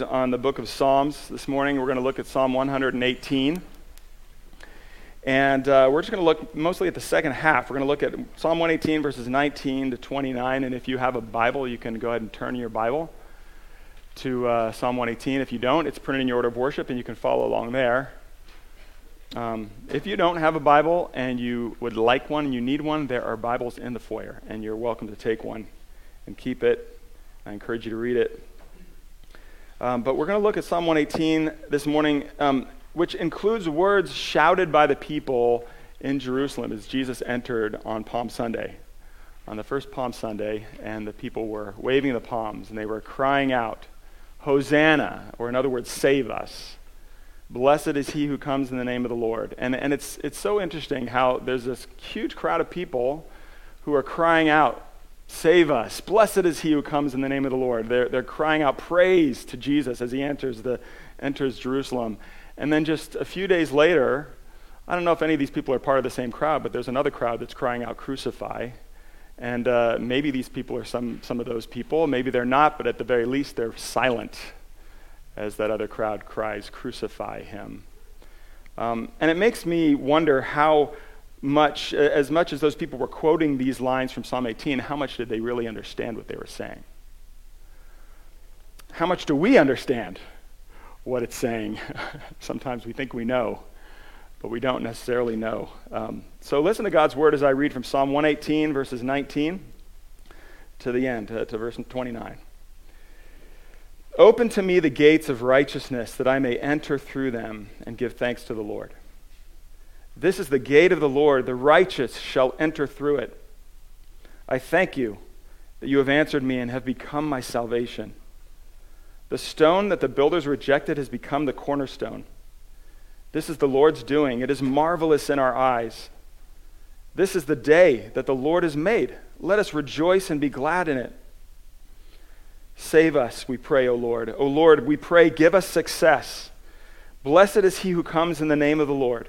on the book of Psalms this morning. We're going to look at Psalm 118. And uh, we're just going to look mostly at the second half. We're going to look at Psalm 118, verses 19 to 29. And if you have a Bible, you can go ahead and turn your Bible to uh, Psalm 118. If you don't, it's printed in your order of worship, and you can follow along there. Um, if you don't have a Bible and you would like one and you need one, there are Bibles in the foyer, and you're welcome to take one and keep it. I encourage you to read it. Um, but we're going to look at Psalm 118 this morning, um, which includes words shouted by the people in Jerusalem as Jesus entered on Palm Sunday, on the first Palm Sunday, and the people were waving the palms and they were crying out, Hosanna, or in other words, save us. Blessed is he who comes in the name of the Lord. And, and it's, it's so interesting how there's this huge crowd of people who are crying out, Save us. Blessed is he who comes in the name of the Lord. They're, they're crying out praise to Jesus as he enters, the, enters Jerusalem. And then just a few days later, I don't know if any of these people are part of the same crowd, but there's another crowd that's crying out, Crucify. And uh, maybe these people are some, some of those people. Maybe they're not, but at the very least, they're silent as that other crowd cries, Crucify him. Um, and it makes me wonder how much, as much as those people were quoting these lines from Psalm 18, how much did they really understand what they were saying? How much do we understand what it's saying? Sometimes we think we know, but we don't necessarily know. Um, so listen to God's word as I read from Psalm 118, verses 19 to the end, uh, to verse 29. Open to me the gates of righteousness that I may enter through them and give thanks to the Lord. This is the gate of the Lord. The righteous shall enter through it. I thank you that you have answered me and have become my salvation. The stone that the builders rejected has become the cornerstone. This is the Lord's doing. It is marvelous in our eyes. This is the day that the Lord has made. Let us rejoice and be glad in it. Save us, we pray, O Lord. O Lord, we pray, give us success. Blessed is he who comes in the name of the Lord.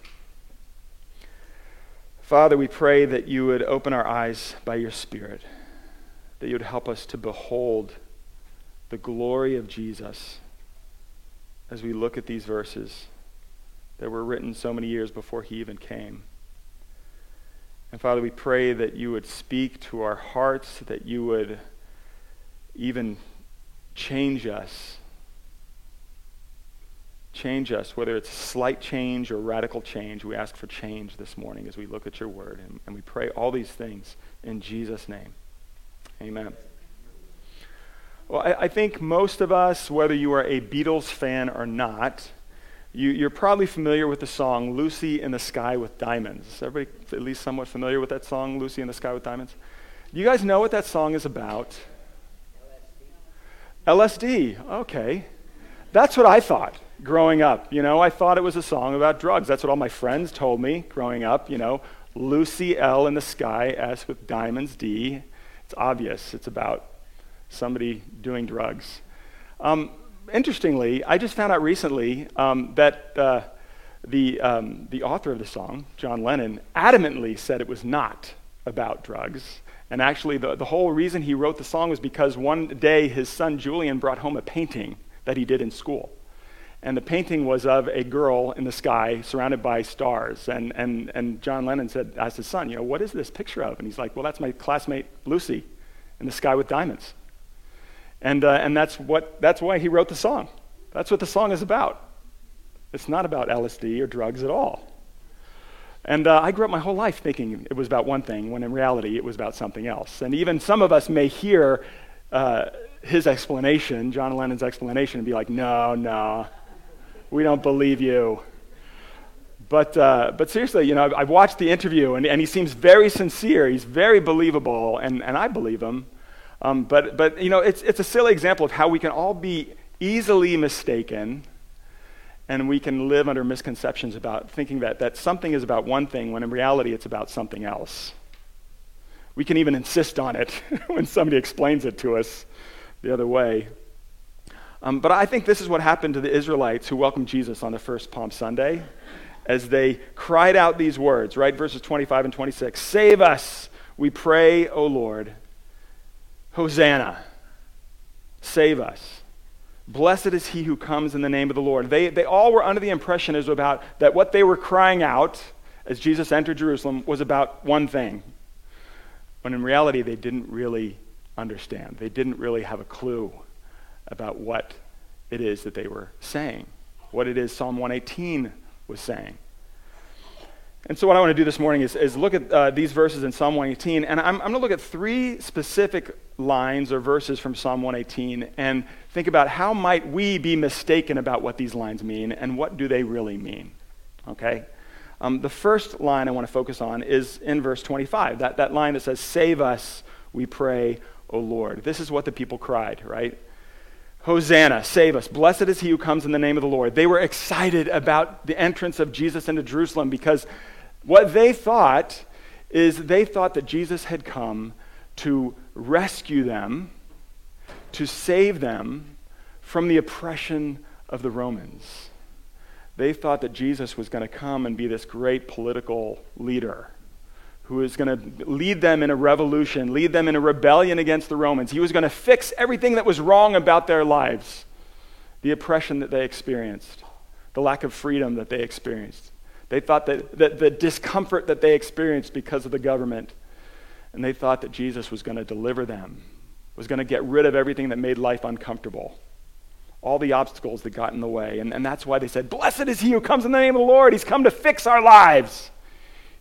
Father, we pray that you would open our eyes by your Spirit, that you would help us to behold the glory of Jesus as we look at these verses that were written so many years before he even came. And Father, we pray that you would speak to our hearts, that you would even change us change us, whether it's slight change or radical change. We ask for change this morning as we look at your word. And, and we pray all these things in Jesus' name. Amen. Well, I, I, think most of us, whether you are a Beatles fan or not, you, are probably familiar with the song Lucy in the Sky with Diamonds. Is everybody at least somewhat familiar with that song, Lucy in the Sky with Diamonds? Do you guys know what that song is about? LSD. LSD. Okay. That's what I thought growing up. You know, I thought it was a song about drugs. That's what all my friends told me growing up. You know, Lucy L in the sky, S with diamonds, D. It's obvious. It's about somebody doing drugs. Um, interestingly, I just found out recently um, that uh, the, um, the author of the song, John Lennon, adamantly said it was not about drugs. And actually, the, the whole reason he wrote the song was because one day his son Julian brought home a painting that he did in school and the painting was of a girl in the sky surrounded by stars. And, and, and John Lennon said, asked his son, you know, what is this picture of? And he's like, well, that's my classmate Lucy in the sky with diamonds. And, uh, and that's, what, that's why he wrote the song. That's what the song is about. It's not about LSD or drugs at all. And uh, I grew up my whole life thinking it was about one thing, when in reality it was about something else. And even some of us may hear uh, his explanation, John Lennon's explanation, and be like, no, no, we don't believe you. But, uh, but seriously, you know, I've, I've watched the interview, and, and he seems very sincere. He's very believable, and, and I believe him. Um, but, but, you know, it's, it's a silly example of how we can all be easily mistaken And we can live under misconceptions about thinking that, that something is about one thing when in reality it's about something else. We can even insist on it when somebody explains it to us the other way. Um, but I think this is what happened to the Israelites who welcomed Jesus on the first Palm Sunday as they cried out these words, right? Verses 25 and 26 Save us, we pray, O Lord. Hosanna, save us. Blessed is he who comes in the name of the Lord. They, they all were under the impression as about that what they were crying out as Jesus entered Jerusalem was about one thing. When in reality, they didn't really understand. They didn't really have a clue about what it is that they were saying, what it is Psalm 118 was saying. And so, what I want to do this morning is, is look at uh, these verses in Psalm 118, and I'm, I'm going to look at three specific lines or verses from Psalm 118 and think about how might we be mistaken about what these lines mean and what do they really mean. Okay? Um, the first line I want to focus on is in verse 25, that, that line that says, Save us, we pray, O Lord. This is what the people cried, right? Hosanna, save us. Blessed is he who comes in the name of the Lord. They were excited about the entrance of Jesus into Jerusalem because what they thought is they thought that Jesus had come to rescue them, to save them from the oppression of the Romans. They thought that Jesus was going to come and be this great political leader who is going to lead them in a revolution, lead them in a rebellion against the Romans. He was going to fix everything that was wrong about their lives the oppression that they experienced, the lack of freedom that they experienced. They thought that, that the discomfort that they experienced because of the government, and they thought that Jesus was going to deliver them, was going to get rid of everything that made life uncomfortable, all the obstacles that got in the way. And, and that's why they said, Blessed is he who comes in the name of the Lord. He's come to fix our lives.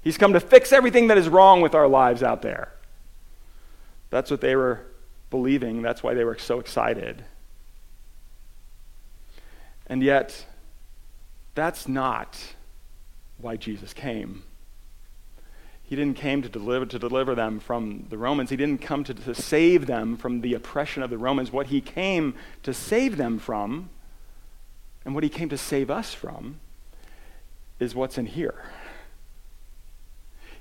He's come to fix everything that is wrong with our lives out there. That's what they were believing. That's why they were so excited. And yet, that's not why Jesus came. He didn't come to deliver, to deliver them from the Romans. He didn't come to, to save them from the oppression of the Romans. What he came to save them from, and what he came to save us from, is what's in here.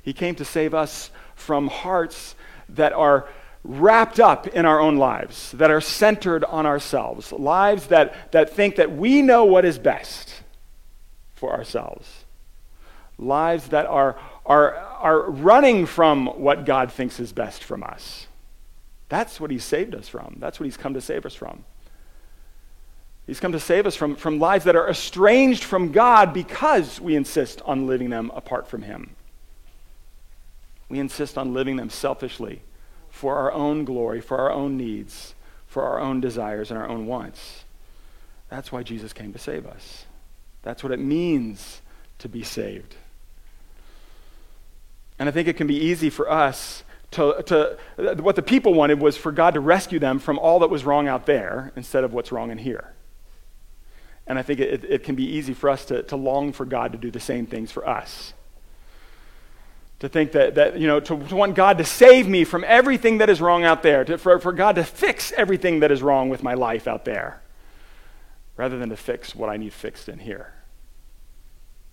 He came to save us from hearts that are wrapped up in our own lives, that are centered on ourselves, lives that, that think that we know what is best for ourselves, lives that are, are, are running from what God thinks is best from us. That's what He saved us from. That's what He's come to save us from. He's come to save us from, from lives that are estranged from God because we insist on living them apart from Him. We insist on living them selfishly for our own glory, for our own needs, for our own desires and our own wants. That's why Jesus came to save us. That's what it means to be saved. And I think it can be easy for us to, to, what the people wanted was for God to rescue them from all that was wrong out there instead of what's wrong in here. And I think it, it can be easy for us to, to long for God to do the same things for us to think that, that you know, to, to, want God to save me from everything that is wrong out there, to, for, for God to fix everything that is wrong with my life out there, rather than to fix what I need fixed in here.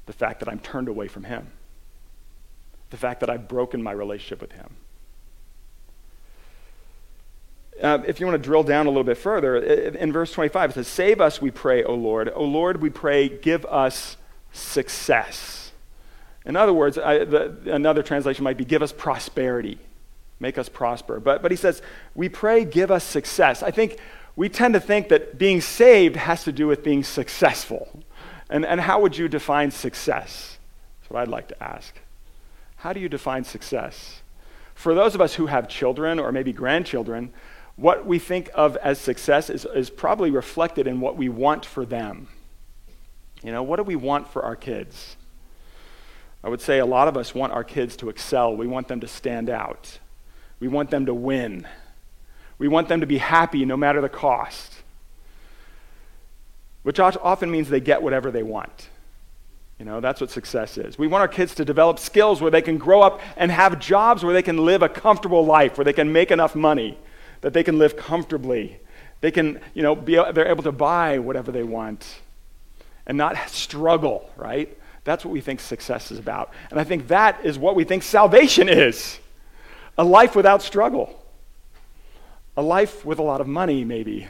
The fact that I'm turned away from Him, the fact that I've broken my relationship with Him. Uh, if you want to drill down a little bit further, in verse 25 it says, Save us, we pray, O Lord. O Lord, we pray, give us success. In other words, I, the, another translation might be give us prosperity, make us prosper. But, but he says, we pray, give us success. I think we tend to think that being saved has to do with being successful. And, and how would you define success? That's what I'd like to ask. How do you define success? For those of us who have children or maybe grandchildren, what we think of as success is, is probably reflected in what we want for them. You know, what do we want for our kids? I would say a lot of us want our kids to excel. We want them to stand out. We want them to win. We want them to be happy no matter the cost, which often means they get whatever they want. You know, that's what success is. We want our kids to develop skills where they can grow up and have jobs where they can live a comfortable life, where they can make enough money, that they can live comfortably. They can, you know, be, they're able to buy whatever they want and not struggle, right? That's what we think success is about. And I think that is what we think salvation is a life without struggle, a life with a lot of money, maybe,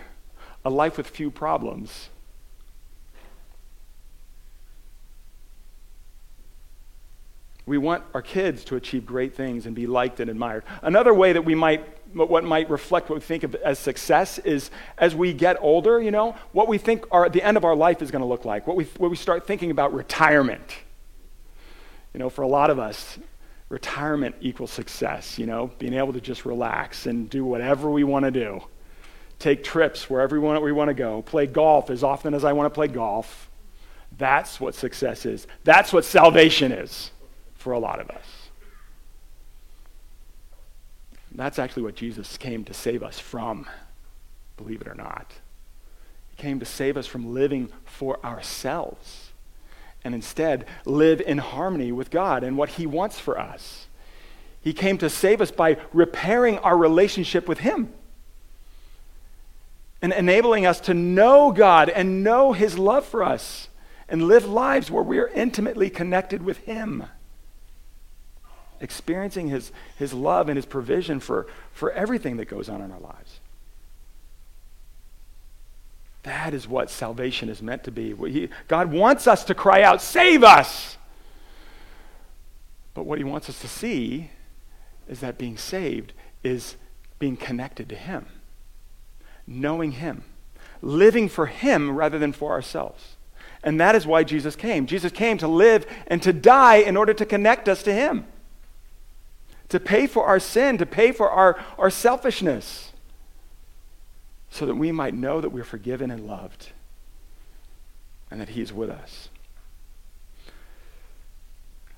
a life with few problems. We want our kids to achieve great things and be liked and admired. Another way that we might, what might reflect what we think of as success is as we get older, you know, what we think our, the end of our life is going to look like, what we, what we start thinking about retirement. You know, for a lot of us, retirement equals success, you know, being able to just relax and do whatever we want to do. Take trips wherever we want, we want to go. Play golf as often as I want to play golf. That's what success is. That's what salvation is for a lot of us. That's actually what Jesus came to save us from, believe it or not. He came to save us from living for ourselves and instead live in harmony with God and what He wants for us. He came to save us by repairing our relationship with Him and enabling us to know God and know His love for us and live lives where we are intimately connected with Him experiencing his, his love and his provision for, for everything that goes on in our lives. That is what salvation is meant to be. He, God wants us to cry out, Save us! But what he wants us to see is that being saved is being connected to him, knowing him, living for him rather than for ourselves. And that is why Jesus came. Jesus came to live and to die in order to connect us to him to pay for our sin, to pay for our, our selfishness, so that we might know that we're forgiven and loved and that He is with us.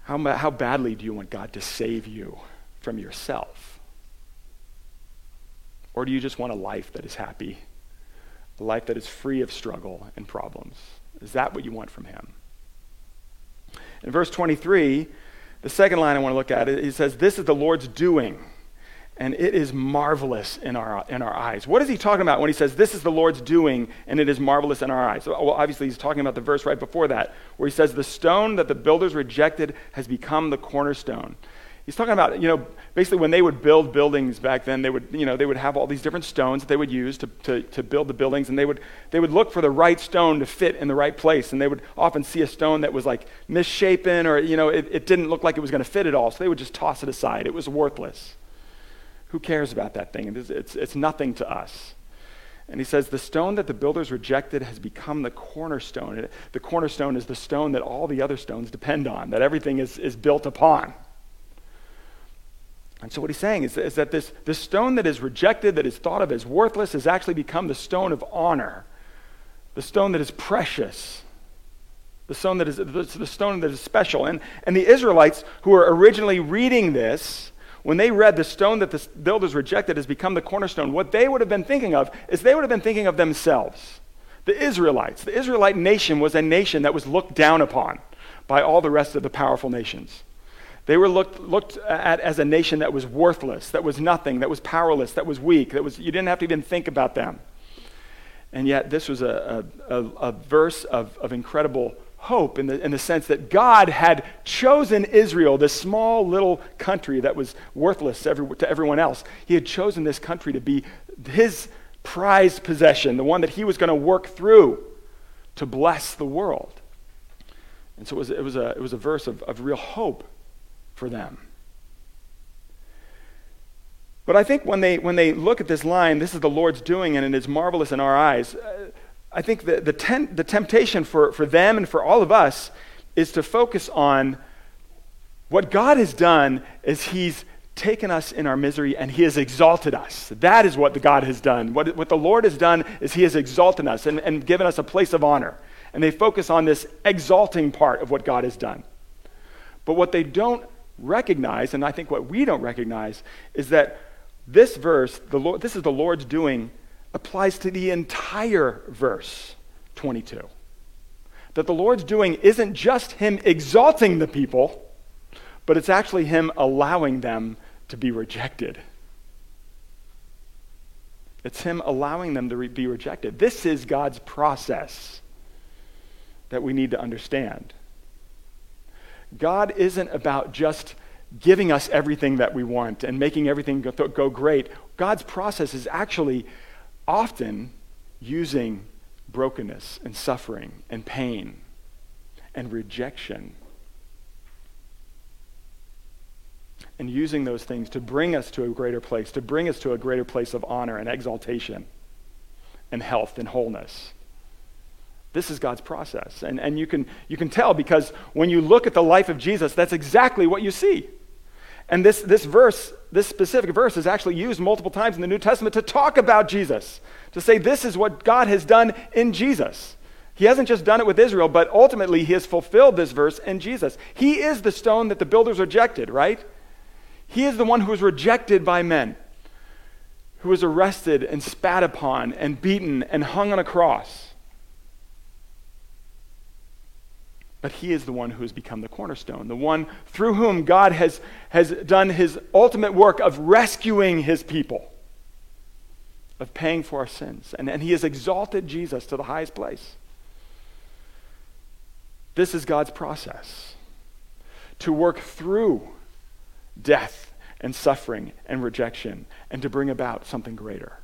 How, how badly do you want God to save you from yourself? Or do you just want a life that is happy, a life that is free of struggle and problems? Is that what you want from Him? In verse 23, the second line I want to look at, he says, This is the Lord's doing, and it is marvelous in our, in our eyes. What is he talking about when he says, This is the Lord's doing, and it is marvelous in our eyes? Well, obviously, he's talking about the verse right before that, where he says, The stone that the builders rejected has become the cornerstone. He's talking about, you know, basically when they would build buildings back then, they would, you know, they would have all these different stones that they would use to, to, to build the buildings, and they would, they would look for the right stone to fit in the right place. And they would often see a stone that was like misshapen or, you know, it, it didn't look like it was going to fit at all. So they would just toss it aside. It was worthless. Who cares about that thing? It's, it's, it's nothing to us. And he says, The stone that the builders rejected has become the cornerstone. The cornerstone is the stone that all the other stones depend on, that everything is, is built upon. And so, what he's saying is, is that this, this stone that is rejected, that is thought of as worthless, has actually become the stone of honor, the stone that is precious, the stone that is, the stone that is special. And, and the Israelites who were originally reading this, when they read the stone that the builders rejected has become the cornerstone, what they would have been thinking of is they would have been thinking of themselves. The Israelites. The Israelite nation was a nation that was looked down upon by all the rest of the powerful nations. They were looked, looked at as a nation that was worthless, that was nothing, that was powerless, that was weak, that was, you didn't have to even think about them. And yet, this was a, a, a verse of, of incredible hope in the, in the sense that God had chosen Israel, this small little country that was worthless to, every, to everyone else. He had chosen this country to be his prized possession, the one that he was going to work through to bless the world. And so it was, it was, a, it was a verse of, of real hope for them. But I think when they, when they look at this line, this is the Lord's doing and it is marvelous in our eyes, I think the, the, ten, the temptation for, for them and for all of us is to focus on what God has done is He's taken us in our misery and He has exalted us. That is what the God has done. What, what the Lord has done is He has exalted us and, and given us a place of honor. And they focus on this exalting part of what God has done. But what they don't recognize, and I think what we don't recognize, is that this verse, the Lord, this is the Lord's doing, applies to the entire verse 22. That the Lord's doing isn't just Him exalting the people, but it's actually Him allowing them to be rejected. It's Him allowing them to re- be rejected. This is God's process. that we need to understand. God isn't about just giving us everything that we want and making everything go, go great. God's process is actually often using brokenness and suffering and pain and rejection and using those things to bring us to a greater place, to bring us to a greater place of honor and exaltation and health and wholeness. This is God's process. And, and you, can, you can tell because when you look at the life of Jesus, that's exactly what you see. And this, this verse, this specific verse, is actually used multiple times in the New Testament to talk about Jesus, to say this is what God has done in Jesus. He hasn't just done it with Israel, but ultimately he has fulfilled this verse in Jesus. He is the stone that the builders rejected, right? He is the one who was rejected by men, who was arrested and spat upon and beaten and hung on a cross. But he is the one who has become the cornerstone, the one through whom God has, has done his ultimate work of rescuing his people, of paying for our sins. And, and he has exalted Jesus to the highest place. This is God's process to work through death and suffering and rejection and to bring about something greater.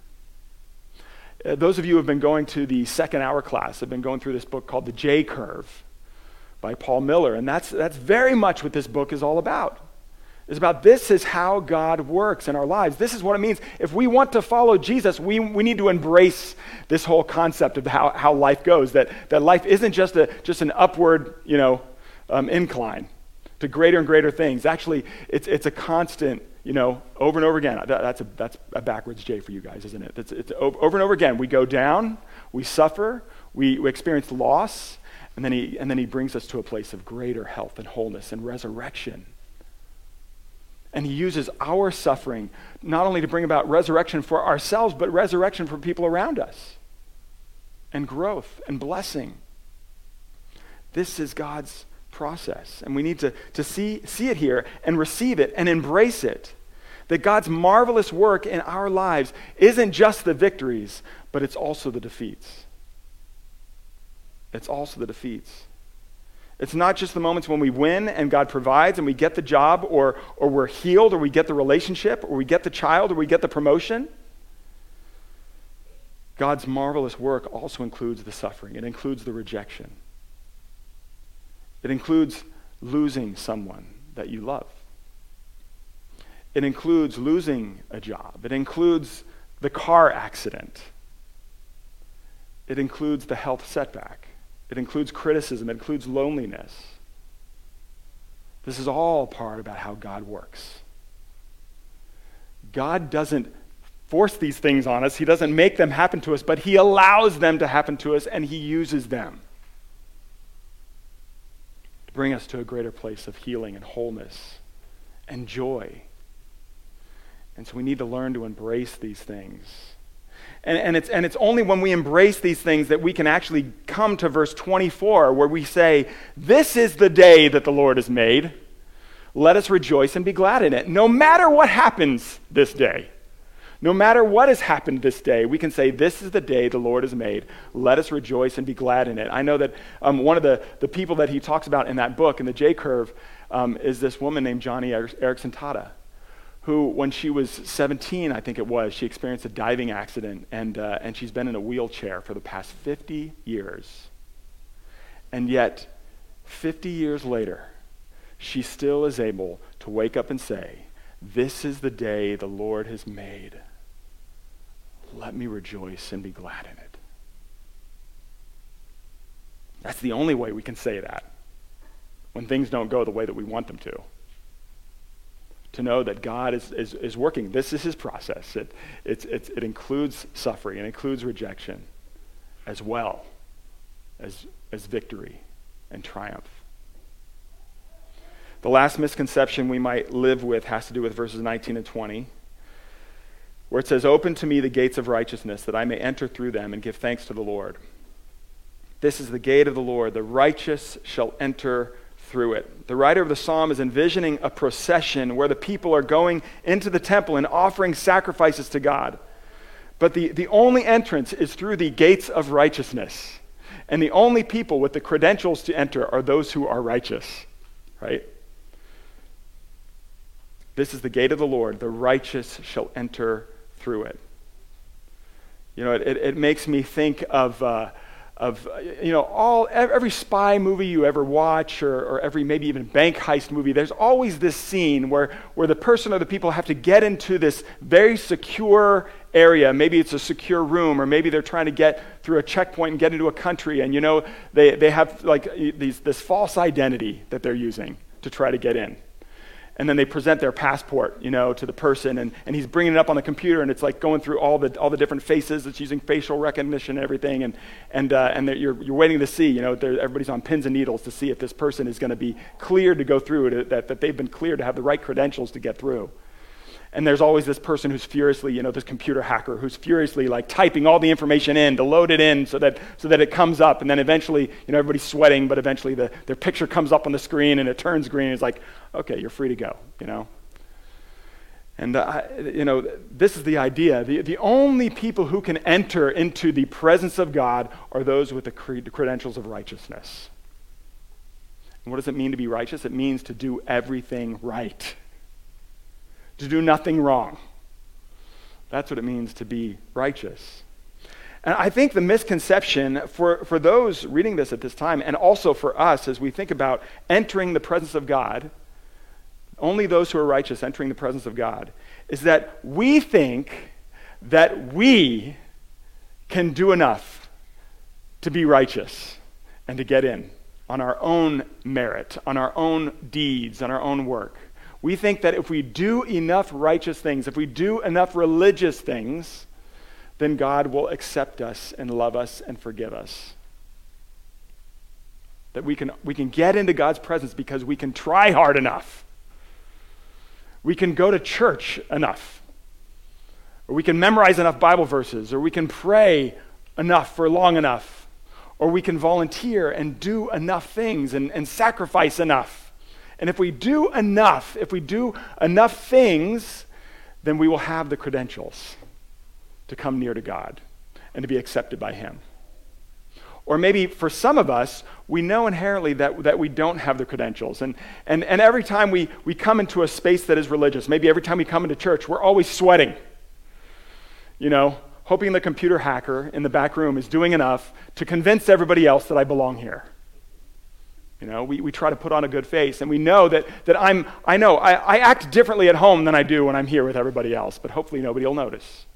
Uh, those of you who have been going to the second hour class have been going through this book called The J Curve by Paul Miller, and that's, that's very much what this book is all about. It's about this is how God works in our lives. This is what it means. If we want to follow Jesus, we, we need to embrace this whole concept of how, how life goes, that, that life isn't just, a, just an upward you know, um, incline to greater and greater things. Actually, it's, it's a constant, you know, over and over again. That, that's, a, that's a backwards J for you guys, isn't it? It's, it's over and over again. We go down, we suffer, we, we experience loss, and then, he, and then he brings us to a place of greater health and wholeness and resurrection. And he uses our suffering not only to bring about resurrection for ourselves, but resurrection for people around us, and growth and blessing. This is God's process. And we need to, to see, see it here and receive it and embrace it. That God's marvelous work in our lives isn't just the victories, but it's also the defeats. It's also the defeats. It's not just the moments when we win and God provides and we get the job or, or we're healed or we get the relationship or we get the child or we get the promotion. God's marvelous work also includes the suffering, it includes the rejection. It includes losing someone that you love. It includes losing a job. It includes the car accident. It includes the health setback. It includes criticism. It includes loneliness. This is all part about how God works. God doesn't force these things on us, He doesn't make them happen to us, but He allows them to happen to us and He uses them to bring us to a greater place of healing and wholeness and joy. And so we need to learn to embrace these things. And, and, it's, and it's only when we embrace these things that we can actually come to verse 24, where we say, This is the day that the Lord has made. Let us rejoice and be glad in it, no matter what happens this day. No matter what has happened this day, we can say, This is the day the Lord has made. Let us rejoice and be glad in it. I know that um, one of the, the people that he talks about in that book, in the J Curve, um, is this woman named Joni Eareckson Tada, who, when she was 17, I think it was, she experienced a diving accident, and, uh, and she's been in a wheelchair for the past 50 years. And yet, 50 years later, she still is able to wake up and say, This is the day the Lord has made let me rejoice and be glad in it. That's the only way we can say that when things don't go the way that we want them to. To know that God is, is, is working. This is his process. It, it, it, it includes suffering, it includes rejection as well as, as victory and triumph. The last misconception we might live with has to do with verses 19 and 20 where it says, Open to me the gates of righteousness, that I may enter through them and give thanks to the Lord. This is the gate of the Lord. The righteous shall enter through it. The writer of the psalm is envisioning a procession where the people are going into the temple and offering sacrifices to God. But the, the only entrance is through the gates of righteousness. And the only people with the credentials to enter are those who are righteous, right? This is the gate of the Lord. The righteous shall enter through it. You know, it, it, it makes me think of, uh, of you know, all, every spy movie you ever watch or, or every maybe even bank heist movie, there's always this scene where, where the person or the people have to get into this very secure area. Maybe it's a secure room, or maybe they're trying to get through a checkpoint and get into a country, and you know, they, they have like these, this false identity that they're using to try to get in and then they present their passport, you know, to the person, and, and he's bringing it up on the computer, and it's like going through all the, all the different faces. It's using facial recognition and everything, and, and, uh, and you're, you're waiting to see, you know, everybody's on pins and needles to see if this person is going to be cleared to go through, it, that, that they've been cleared to have the right credentials to get through. And there's always this person who's furiously, you know, this computer hacker who's furiously like typing all the information in to load it in so that, so that it comes up. And then eventually, you know, everybody's sweating, but eventually the, their picture comes up on the screen and it turns green. and It's like, okay, you're free to go, you know. And, uh, you know, this is the idea. The, the only people who can enter into the presence of God are those with the, cre- the credentials of righteousness. And what does it mean to be righteous? It means to do everything right to do nothing wrong. That's what it means to be righteous. And I think the misconception for, for those reading this at this time, and also for us as we think about entering the presence of God, only those who are righteous entering the presence of God, is that we think that we can do enough to be righteous and to get in on our own merit, on our own deeds, on our own work. We think that if we do enough righteous things, if we do enough religious things, then God will accept us and love us and forgive us. That we can, we can get into God's presence because we can try hard enough. We can go to church enough. Or we can memorize enough Bible verses. Or we can pray enough for long enough. Or we can volunteer and do enough things and, and sacrifice enough. And if we do enough, if we do enough things, then we will have the credentials to come near to God and to be accepted by Him. Or maybe for some of us, we know inherently that, that we don't have the credentials. And, and, and every time we, we come into a space that is religious, maybe every time we come into church, we're always sweating. You know, hoping the computer hacker in the back room is doing enough to convince everybody else that I belong here. You know, we, we try to put on a good face, and we know that, that I'm, I know, I, I act differently at home than I do when I'm here with everybody else, but hopefully nobody will notice.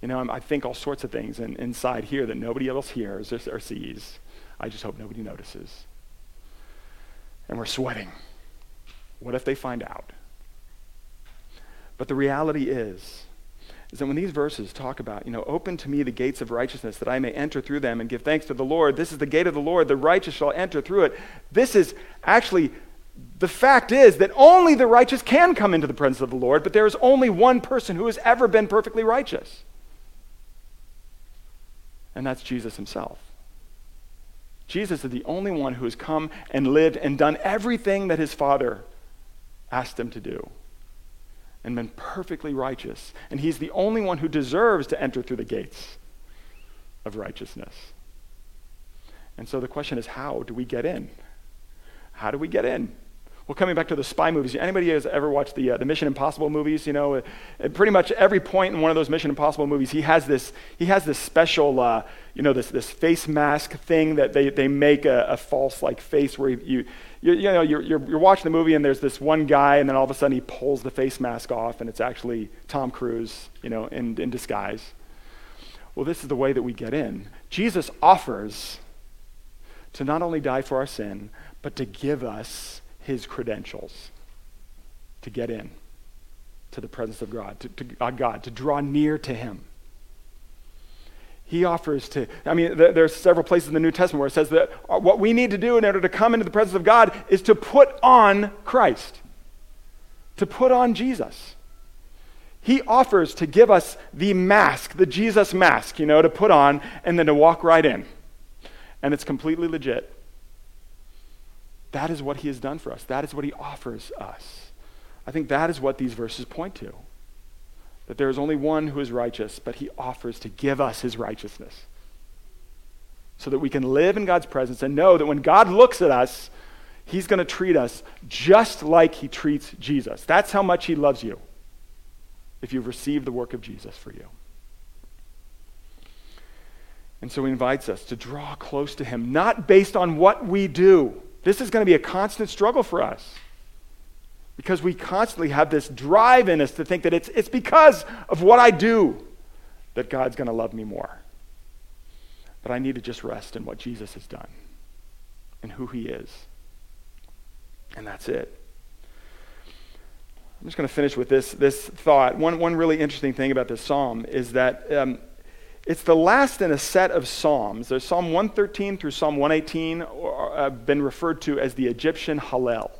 You know, I'm, i think all sorts of things in, inside here that nobody else hears or, or sees. I just hope nobody notices. And we're sweating. What if they find out? But the reality is, is that when these verses talk about, you know, open to me the gates of righteousness that I may enter through them and give thanks to the Lord, this is the gate of the Lord, the righteous shall enter through it. This is actually, the fact is that only the righteous can come into the presence of the Lord, but there is only one person who has ever been perfectly righteous. And that's Jesus himself. Jesus is the only one who has come and lived and done everything that his Father asked him to do and been perfectly righteous. And he's the only one who deserves to enter through the gates of righteousness. And so the question is how do we get in? How do we get in? Well, coming back to the spy movies, anybody has ever watched the, uh, the Mission Impossible movies? You know, uh, pretty much every point in one of those Mission Impossible movies, he has this, he has this special, uh, you know, this, this face mask thing that they, they make a, a false like face where you, you, you know, you're, you're, you're, watching the movie and there's this one guy, and then all of a sudden he pulls the face mask off, and it's actually Tom Cruise, you know, in, in disguise. Well, this is the way that we get in. Jesus offers to not only die for our sin, but to give us his credentials to get in to the presence of God, to, to uh, God, to draw near to him he offers to i mean there, there's several places in the new testament where it says that what we need to do in order to come into the presence of god is to put on christ to put on jesus. He offers to give us the mask the jesus mask you know to put on and then to walk right in. And it's completely legit. That is what he has done for us. That is what he offers us. I think that is what these verses point to that there is only one who is righteous, but he offers to give us his righteousness. so that we can live in God's presence and know that when God looks at us, He's going to treat us just like He treats Jesus. That's how much He loves you if you've received the work of Jesus for you. And so He invites us to draw close to Him, not based on what we do. This is going to be a constant struggle for us because we constantly have this drive in us to think that it's, it's because of what I do that God's going to love me more. But I need to just rest in what Jesus has done and who he is. And that's it. I'm just going to finish with this, this thought. One, one really interesting thing about this psalm is that um, it's the last in a set of psalms. There's Psalm 113 through Psalm 118 have uh, been referred to as the Egyptian Hallel.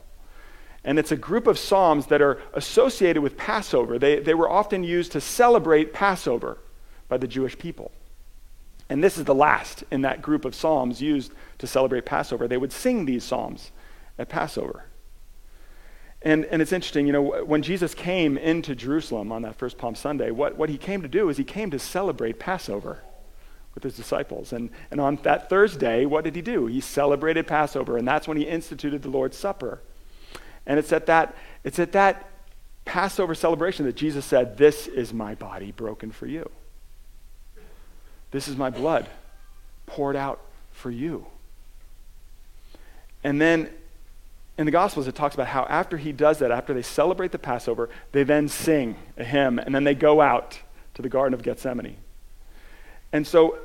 And it's a group of psalms that are associated with Passover. They, they were often used to celebrate Passover by the Jewish people. And this is the last in that group of psalms used to celebrate Passover. They would sing these psalms at Passover. And, and it's interesting, you know, when Jesus came into Jerusalem on that first Palm Sunday, what, what he came to do is he came to celebrate Passover with his disciples. And, and on that Thursday, what did he do? He celebrated Passover, and that's when he instituted the Lord's Supper. And it's at that, it's at that Passover celebration that Jesus said, This is my body broken for you. This is my blood poured out for you. And then in the Gospels, it talks about how after he does that, after they celebrate the Passover, they then sing a hymn, and then they go out to the Garden of Gethsemane. And so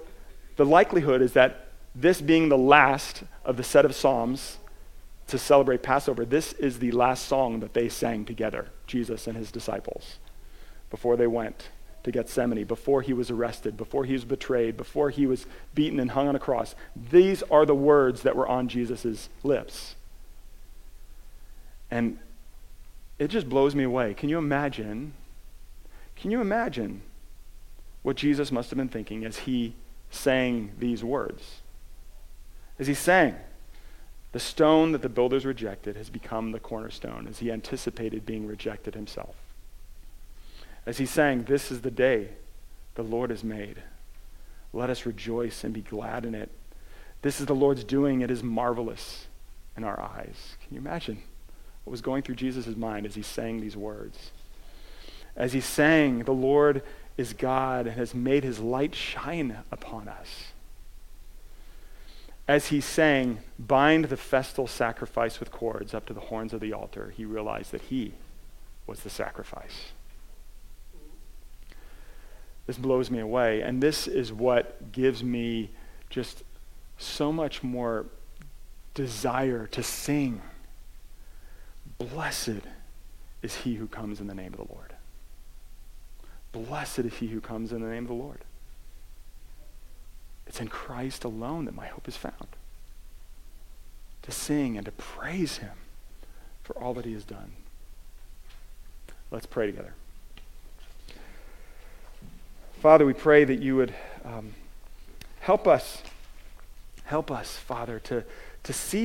the likelihood is that this being the last of the set of Psalms to celebrate Passover, this is the last song that they sang together, Jesus and his disciples, before they went to Gethsemane, before he was arrested, before he was betrayed, before he was beaten and hung on a cross. These are the words that were on Jesus' lips. And it just blows me away. Can you imagine? Can you imagine what Jesus must have been thinking as he sang these words? As he sang, the stone that the builders rejected has become the cornerstone, as he anticipated being rejected himself as he sang, This is the day the Lord has made. Let us rejoice and be glad in it. This is the Lord's doing. It is marvelous in our eyes. Can you imagine what was going through Jesus' mind as he sang these words? As he sang, The Lord is God and has made his light shine upon us. As he sang, Bind the festal sacrifice with cords up to the horns of the altar, he realized that he was the sacrifice. This blows me away. And this is what gives me just so much more desire to sing. Blessed is he who comes in the name of the Lord. Blessed is he who comes in the name of the Lord. It's in Christ alone that my hope is found. To sing and to praise him for all that he has done. Let's pray together. Father, we pray that you would um, help us, help us, Father, to, to see